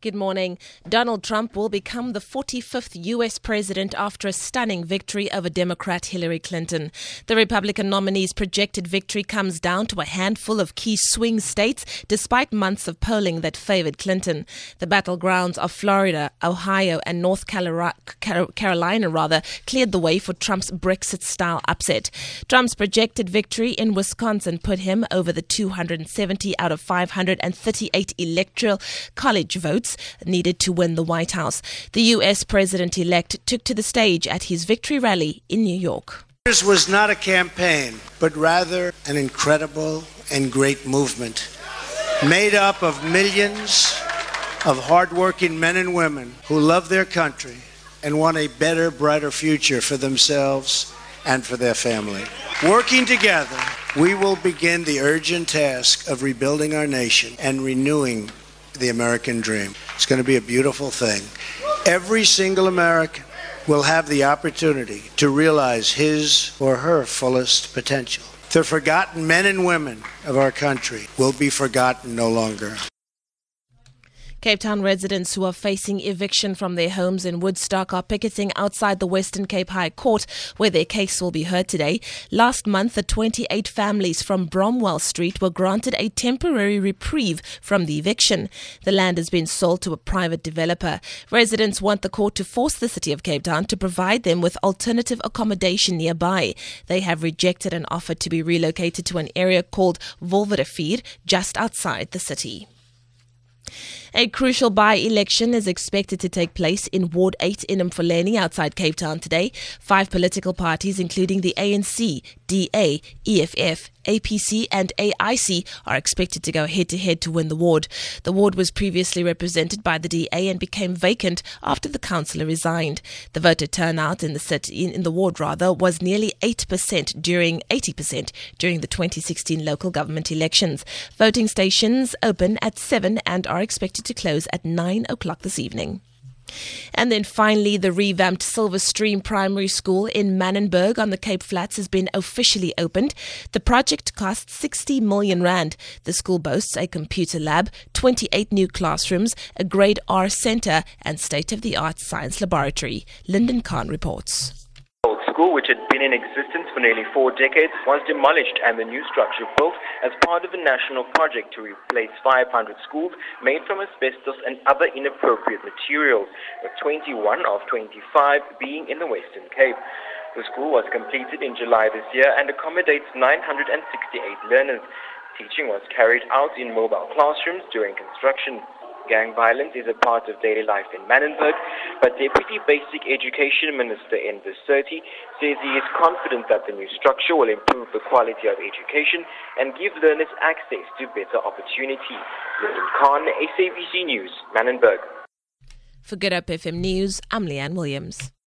Good morning. Donald Trump will become the 45th U.S. president after a stunning victory over Democrat Hillary Clinton. The Republican nominee's projected victory comes down to a handful of key swing states, despite months of polling that favored Clinton. The battlegrounds of Florida, Ohio, and North Carolina rather cleared the way for Trump's Brexit-style upset. Trump's projected victory in Wisconsin put him over the 270 out of 538 electoral college votes votes needed to win the White House. The U.S. president elect took to the stage at his victory rally in New York. This was not a campaign, but rather an incredible and great movement made up of millions of hardworking men and women who love their country and want a better, brighter future for themselves and for their family. Working together, we will begin the urgent task of rebuilding our nation and renewing the American dream. It's going to be a beautiful thing. Every single American will have the opportunity to realize his or her fullest potential. The forgotten men and women of our country will be forgotten no longer. Cape Town residents who are facing eviction from their homes in Woodstock are picketing outside the Western Cape High Court, where their case will be heard today. Last month, the 28 families from Bromwell Street were granted a temporary reprieve from the eviction. The land has been sold to a private developer. Residents want the court to force the city of Cape Town to provide them with alternative accommodation nearby. They have rejected an offer to be relocated to an area called Wolwerivier, just outside the city. A crucial by-election is expected to take place in Ward 8 in Mfuleni outside Cape Town today. Five political parties, including the ANC, DA, EFF, APC and AIC are expected to go head to head to win the ward. The ward was previously represented by the DA and became vacant after the councillor resigned. The voter turnout in the city, in the ward rather was nearly 8% during 80% during the 2016 local government elections. Voting stations open at 7 and are expected to close at 9 o'clock this evening. And then finally, the revamped Silver Stream Primary School in Manenberg on the Cape Flats has been officially opened. The project cost 60 million rand. The school boasts a computer lab, 28 new classrooms, a grade R center, and state-of-the-art science laboratory. Lyndon Khan reports school, which had been in existence for nearly four decades, was demolished and the new structure built as part of a national project to replace 500 schools made from asbestos and other inappropriate materials, with 21 of 25 being in the Western Cape. The school was completed in July this year and accommodates 968 learners. Teaching was carried out in mobile classrooms during construction. Gang violence is a part of daily life in Manenberg, but Deputy Basic Education Minister Enver Surty says he is confident that the new structure will improve the quality of education and give learners access to better opportunities. Lyndon Khan, SABC News, Manenberg. For Good Hope FM News, I'm Leanne Williams.